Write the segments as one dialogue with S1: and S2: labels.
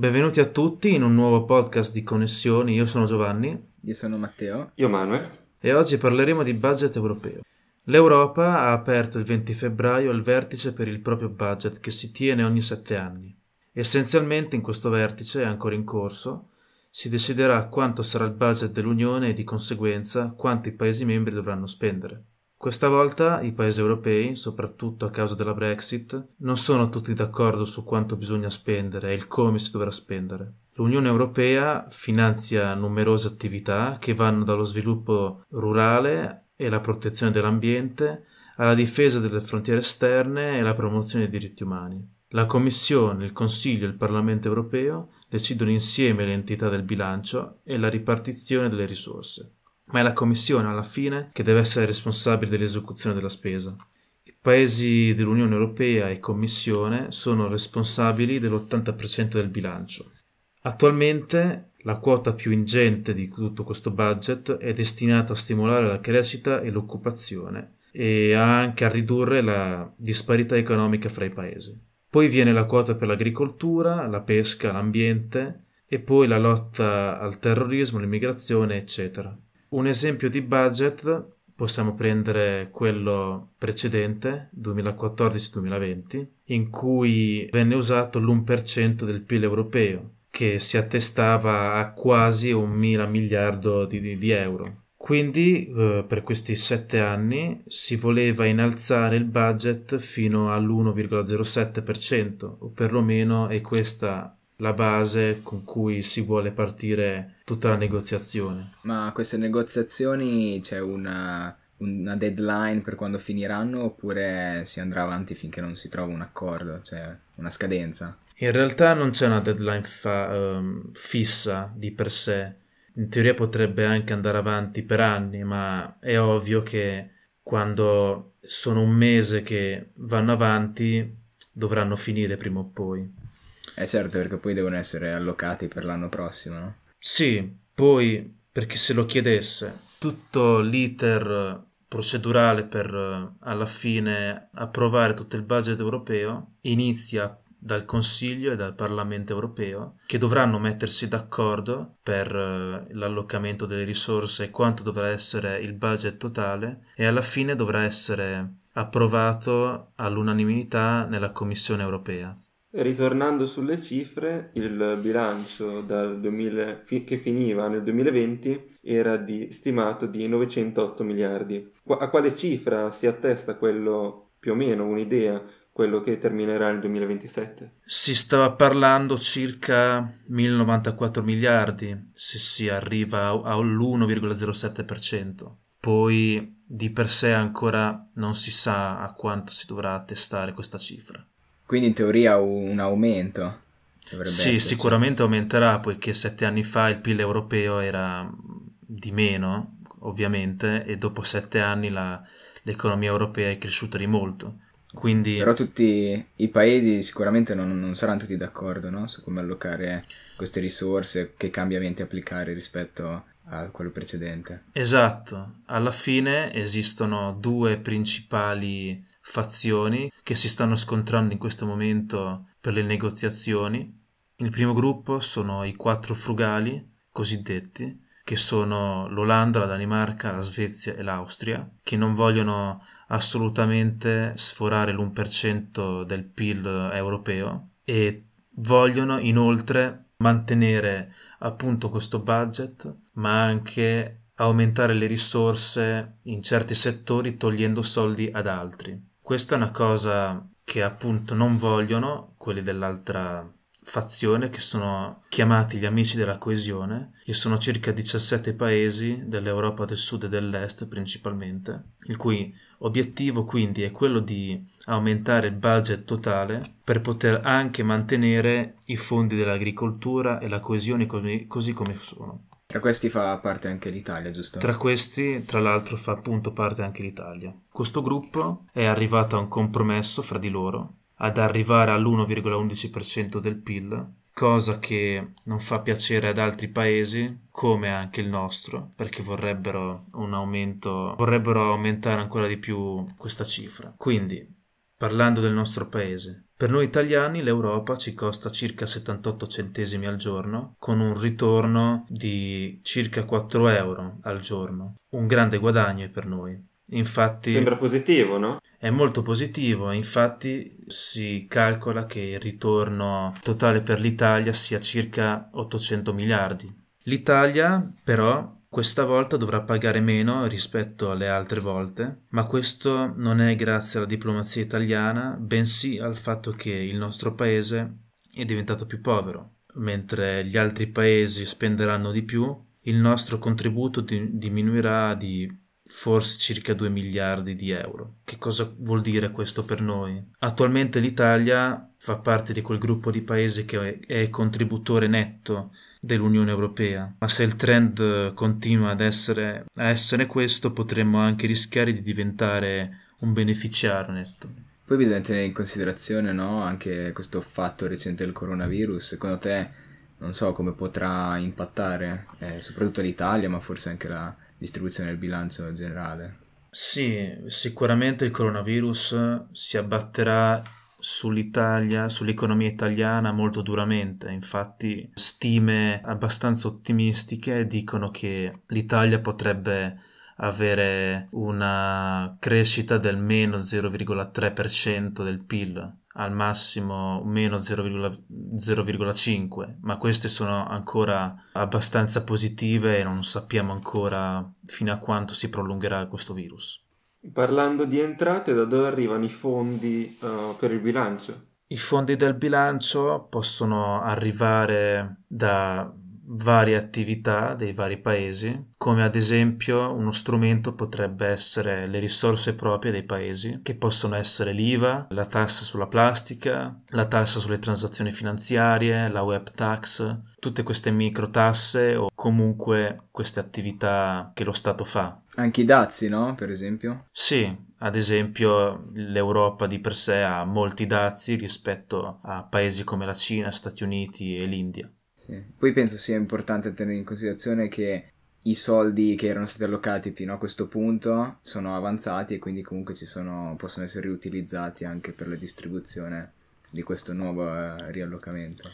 S1: Benvenuti a tutti in un nuovo podcast di Connessioni. Io sono Giovanni.
S2: Io sono Matteo.
S3: Io Manuel.
S1: E oggi parleremo di budget europeo. L'Europa ha aperto il 20 febbraio il vertice per il proprio budget che si tiene ogni sette anni. Essenzialmente in questo vertice, ancora in corso, si deciderà quanto sarà il budget dell'Unione e di conseguenza quanto i Paesi membri dovranno spendere. Questa volta i paesi europei, soprattutto a causa della Brexit, non sono tutti d'accordo su quanto bisogna spendere e il come si dovrà spendere. L'Unione Europea finanzia numerose attività che vanno dallo sviluppo rurale e la protezione dell'ambiente alla difesa delle frontiere esterne e la promozione dei diritti umani. La Commissione, il Consiglio e il Parlamento europeo decidono insieme l'entità del bilancio e la ripartizione delle risorse ma è la Commissione alla fine che deve essere responsabile dell'esecuzione della spesa. I paesi dell'Unione Europea e Commissione sono responsabili dell'80% del bilancio. Attualmente la quota più ingente di tutto questo budget è destinata a stimolare la crescita e l'occupazione e anche a ridurre la disparità economica fra i paesi. Poi viene la quota per l'agricoltura, la pesca, l'ambiente e poi la lotta al terrorismo, l'immigrazione, eccetera. Un esempio di budget possiamo prendere quello precedente, 2014-2020, in cui venne usato l'1% del PIL europeo, che si attestava a quasi un mila miliardo di, di euro. Quindi eh, per questi sette anni si voleva innalzare il budget fino all'1,07%, o perlomeno è questa la base con cui si vuole partire tutta la negoziazione.
S2: Ma queste negoziazioni c'è una, una deadline per quando finiranno oppure si andrà avanti finché non si trova un accordo, cioè una scadenza?
S1: In realtà non c'è una deadline fa, um, fissa di per sé. In teoria potrebbe anche andare avanti per anni, ma è ovvio che quando sono un mese che vanno avanti dovranno finire prima o poi.
S2: Eh certo, perché poi devono essere allocati per l'anno prossimo, no?
S1: Sì, poi perché se lo chiedesse, tutto l'iter procedurale per alla fine approvare tutto il budget europeo inizia dal Consiglio e dal Parlamento europeo che dovranno mettersi d'accordo per l'allocamento delle risorse e quanto dovrà essere il budget totale e alla fine dovrà essere approvato all'unanimità nella Commissione europea.
S3: Ritornando sulle cifre, il bilancio 2000, che finiva nel 2020 era di, stimato di 908 miliardi. A quale cifra si attesta quello, più o meno un'idea, quello che terminerà nel 2027?
S1: Si stava parlando circa 1094 miliardi se si arriva all'1,07%. Poi di per sé ancora non si sa a quanto si dovrà attestare questa cifra.
S2: Quindi in teoria un aumento.
S1: Sì, sicuramente aumenterà, poiché sette anni fa il PIL europeo era di meno, ovviamente, e dopo sette anni la, l'economia europea è cresciuta di molto. Quindi...
S2: Però tutti i paesi sicuramente non, non saranno tutti d'accordo no? su come allocare queste risorse, che cambiamenti applicare rispetto a quello precedente.
S1: Esatto, alla fine esistono due principali fazioni che si stanno scontrando in questo momento per le negoziazioni. Il primo gruppo sono i quattro frugali, cosiddetti, che sono l'Olanda, la Danimarca, la Svezia e l'Austria, che non vogliono assolutamente sforare l'1% del PIL europeo e vogliono inoltre mantenere appunto questo budget, ma anche aumentare le risorse in certi settori togliendo soldi ad altri. Questa è una cosa che appunto non vogliono quelli dell'altra fazione che sono chiamati gli amici della coesione, che sono circa 17 paesi dell'Europa del Sud e dell'Est principalmente, il cui obiettivo quindi è quello di aumentare il budget totale per poter anche mantenere i fondi dell'agricoltura e la coesione così come sono.
S2: Tra questi fa parte anche l'Italia, giusto?
S1: Tra questi, tra l'altro, fa appunto parte anche l'Italia. Questo gruppo è arrivato a un compromesso fra di loro, ad arrivare all'1,11% del PIL, cosa che non fa piacere ad altri paesi, come anche il nostro, perché vorrebbero un aumento, vorrebbero aumentare ancora di più questa cifra. Quindi parlando del nostro paese. Per noi italiani l'Europa ci costa circa 78 centesimi al giorno, con un ritorno di circa 4 euro al giorno. Un grande guadagno per noi. Infatti,
S3: Sembra positivo, no?
S1: È molto positivo, infatti si calcola che il ritorno totale per l'Italia sia circa 800 miliardi. L'Italia, però, questa volta dovrà pagare meno rispetto alle altre volte, ma questo non è grazie alla diplomazia italiana, bensì al fatto che il nostro paese è diventato più povero. Mentre gli altri paesi spenderanno di più, il nostro contributo di- diminuirà di forse circa 2 miliardi di euro. Che cosa vuol dire questo per noi? Attualmente l'Italia fa parte di quel gruppo di paesi che è contributore netto dell'Unione Europea, ma se il trend continua ad essere, a essere questo potremmo anche rischiare di diventare un beneficiario netto.
S2: Poi bisogna tenere in considerazione no, anche questo fatto recente del coronavirus. Secondo te, non so come potrà impattare eh, soprattutto l'Italia, ma forse anche la distribuzione del bilancio generale?
S1: Sì, sicuramente il coronavirus si abbatterà sull'Italia, sull'economia italiana molto duramente. Infatti, stime abbastanza ottimistiche dicono che l'Italia potrebbe avere una crescita del meno 0,3% del PIL, al massimo meno 0,5, ma queste sono ancora abbastanza positive e non sappiamo ancora fino a quanto si prolungherà questo virus.
S3: Parlando di entrate, da dove arrivano i fondi uh, per il bilancio?
S1: I fondi del bilancio possono arrivare da varie attività dei vari paesi, come ad esempio uno strumento potrebbe essere le risorse proprie dei paesi, che possono essere l'IVA, la tassa sulla plastica, la tassa sulle transazioni finanziarie, la web tax, tutte queste micro tasse o comunque queste attività che lo Stato fa.
S2: Anche i dazi, no? Per esempio?
S1: Sì, ad esempio l'Europa di per sé ha molti dazi rispetto a paesi come la Cina, Stati Uniti e l'India.
S2: Poi penso sia importante tenere in considerazione che i soldi che erano stati allocati fino a questo punto sono avanzati e quindi comunque sono, possono essere riutilizzati anche per la distribuzione di questo nuovo eh, riallocamento.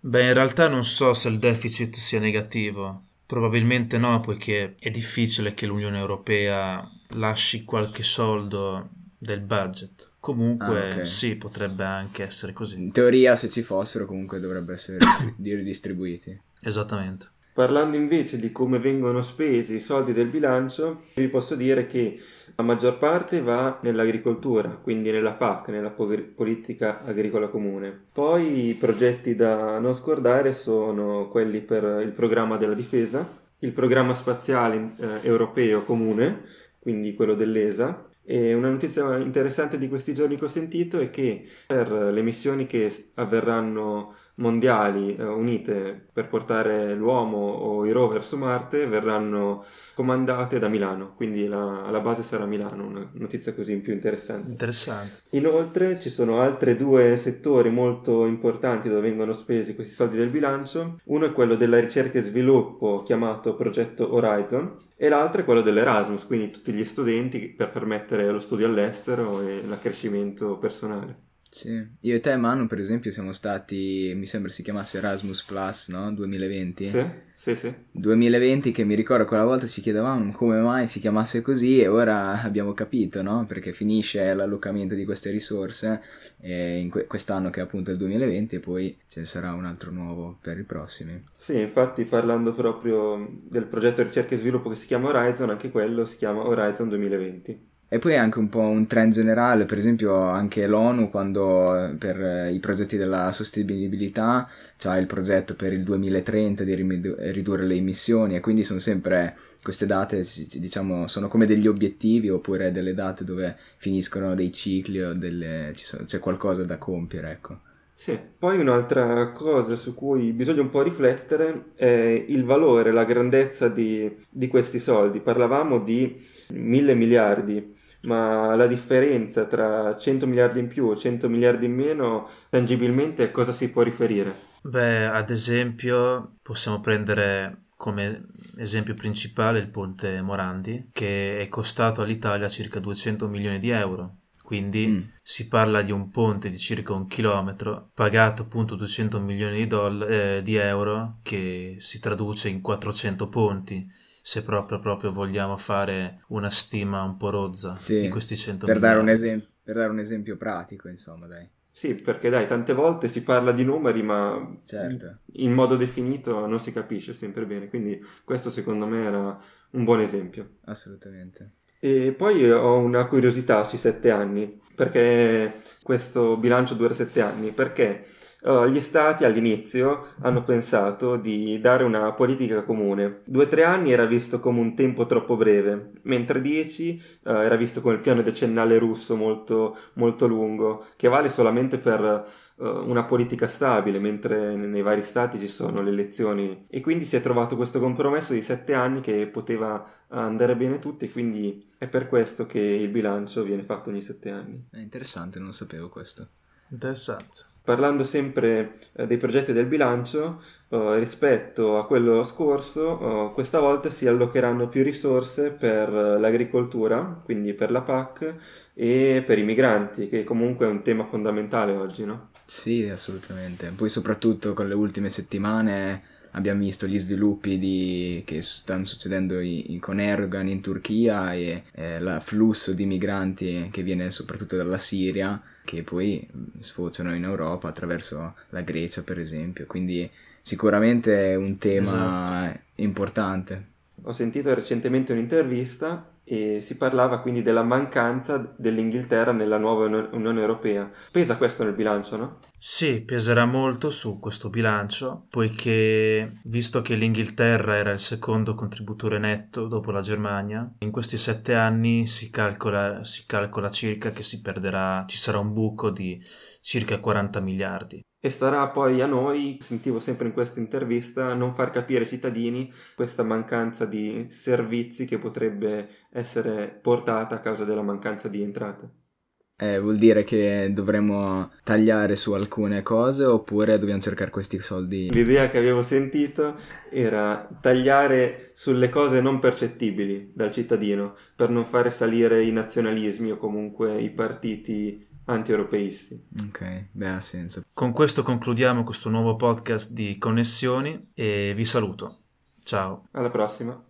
S1: Beh, in realtà non so se il deficit sia negativo. Probabilmente no, poiché è difficile che l'Unione Europea lasci qualche soldo del budget. Comunque
S2: Ah, ok.
S1: sì, potrebbe anche essere così.
S2: In teoria, se ci fossero, comunque dovrebbero essere ridistribuiti.
S1: Esattamente.
S3: Parlando invece di come vengono spesi i soldi del bilancio, vi posso dire che la maggior parte va nell'agricoltura, quindi nella PAC, nella po- politica agricola comune. Poi i progetti da non scordare sono quelli per il programma della difesa, il programma spaziale eh, europeo comune, quindi quello dell'ESA. E una notizia interessante di questi giorni che ho sentito è che per le missioni che avverranno mondiali eh, unite per portare l'uomo o i rover su Marte verranno comandate da Milano, quindi la, la base sarà Milano, una notizia così in più interessante.
S1: Interessante.
S3: Inoltre ci sono altri due settori molto importanti dove vengono spesi questi soldi del bilancio. Uno è quello della ricerca e sviluppo chiamato progetto Horizon e l'altro è quello dell'Erasmus, quindi tutti gli studenti per permettere lo studio all'estero e l'accrescimento personale.
S2: Sì. Io e te, Manu, per esempio, siamo stati, mi sembra si chiamasse Erasmus Plus, no? 2020.
S3: Sì, sì, sì.
S2: 2020 che mi ricordo quella volta ci chiedevamo come mai si chiamasse così e ora abbiamo capito, no? Perché finisce l'allocamento di queste risorse eh, in que- quest'anno che è appunto il 2020 e poi ce ne sarà un altro nuovo per i prossimi.
S3: Sì, infatti parlando proprio del progetto ricerca e sviluppo che si chiama Horizon, anche quello si chiama Horizon 2020.
S2: E poi anche un po' un trend generale, per esempio anche l'ONU quando per i progetti della sostenibilità c'ha il progetto per il 2030 di ridurre le emissioni e quindi sono sempre queste date, diciamo, sono come degli obiettivi oppure delle date dove finiscono dei cicli o delle, sono- c'è qualcosa da compiere, ecco.
S3: Sì, poi un'altra cosa su cui bisogna un po' riflettere è il valore, la grandezza di, di questi soldi. Parlavamo di mille miliardi, ma la differenza tra 100 miliardi in più e 100 miliardi in meno, tangibilmente a cosa si può riferire?
S1: Beh, ad esempio, possiamo prendere come esempio principale il ponte Morandi, che è costato all'Italia circa 200 milioni di euro. quindi
S2: Mm.
S1: si parla di un ponte di circa un chilometro, pagato appunto 200 milioni di, doll- eh, di euro, che si traduce in 400 ponti, se proprio, proprio vogliamo fare una stima un po' rozza
S2: Sì,
S1: di questi 100
S2: per dare, un
S1: milioni.
S2: esem- per dare un esempio pratico, insomma, dai.
S3: Sì, perché dai, tante volte si parla di numeri, ma
S2: Certo.
S3: in modo definito non si capisce sempre bene. Quindi questo secondo me era un buon esempio.
S2: Assolutamente.
S3: E poi ho una curiosità sui sette anni, perché questo bilancio dura sette anni, perché eh, gli stati all'inizio hanno pensato di dare una politica comune. Due o tre anni era visto come un tempo troppo breve, mentre dieci eh, era visto come il piano decennale russo molto, molto lungo, che vale solamente per eh, una politica stabile, mentre nei vari stati ci sono le elezioni. E quindi si è trovato questo compromesso di sette anni che poteva andare bene tutti, e quindi è per questo che il bilancio viene fatto ogni sette anni.
S2: È interessante, non sapevo questo.
S1: Interessante.
S3: Parlando sempre eh, dei progetti del bilancio, eh, rispetto a quello scorso, eh, questa volta si allocheranno più risorse per eh, l'agricoltura, quindi per la PAC e per i migranti, che comunque è un tema fondamentale oggi, no?
S2: Sì, assolutamente. Poi soprattutto con le ultime settimane abbiamo visto gli sviluppi di- che stanno succedendo i- i- con Erdogan in Turchia e eh, l'afflusso di migranti che viene soprattutto dalla Siria, che poi sfociano in Europa attraverso la Grecia, per esempio. Quindi sicuramente è un tema importante.
S3: Ho sentito recentemente un'intervista e si parlava quindi della mancanza dell'Inghilterra nella nuova Uni- Unione Europea. Pesa questo nel bilancio, no?
S1: Sì, peserà molto su questo bilancio, poiché visto che l'Inghilterra era il secondo contributore netto dopo la Germania, in questi sette anni si calcola, si calcola circa che si perderà, ci sarà un buco di circa 40 miliardi.
S3: E starà poi a noi, sentivo sempre in questa intervista, non far capire ai cittadini questa mancanza di servizi che potrebbe essere portata a causa della mancanza di entrate.
S2: Eh, vuol dire che dovremmo tagliare su alcune cose oppure dobbiamo cercare questi soldi?
S3: L'idea che avevo sentito era tagliare sulle cose non percettibili dal cittadino per non fare salire i nazionalismi o comunque i partiti anti-europeisti.
S2: Ok, beh, ha senso.
S1: Con questo concludiamo questo nuovo podcast di Connessioni e vi saluto. Ciao.
S3: Alla prossima!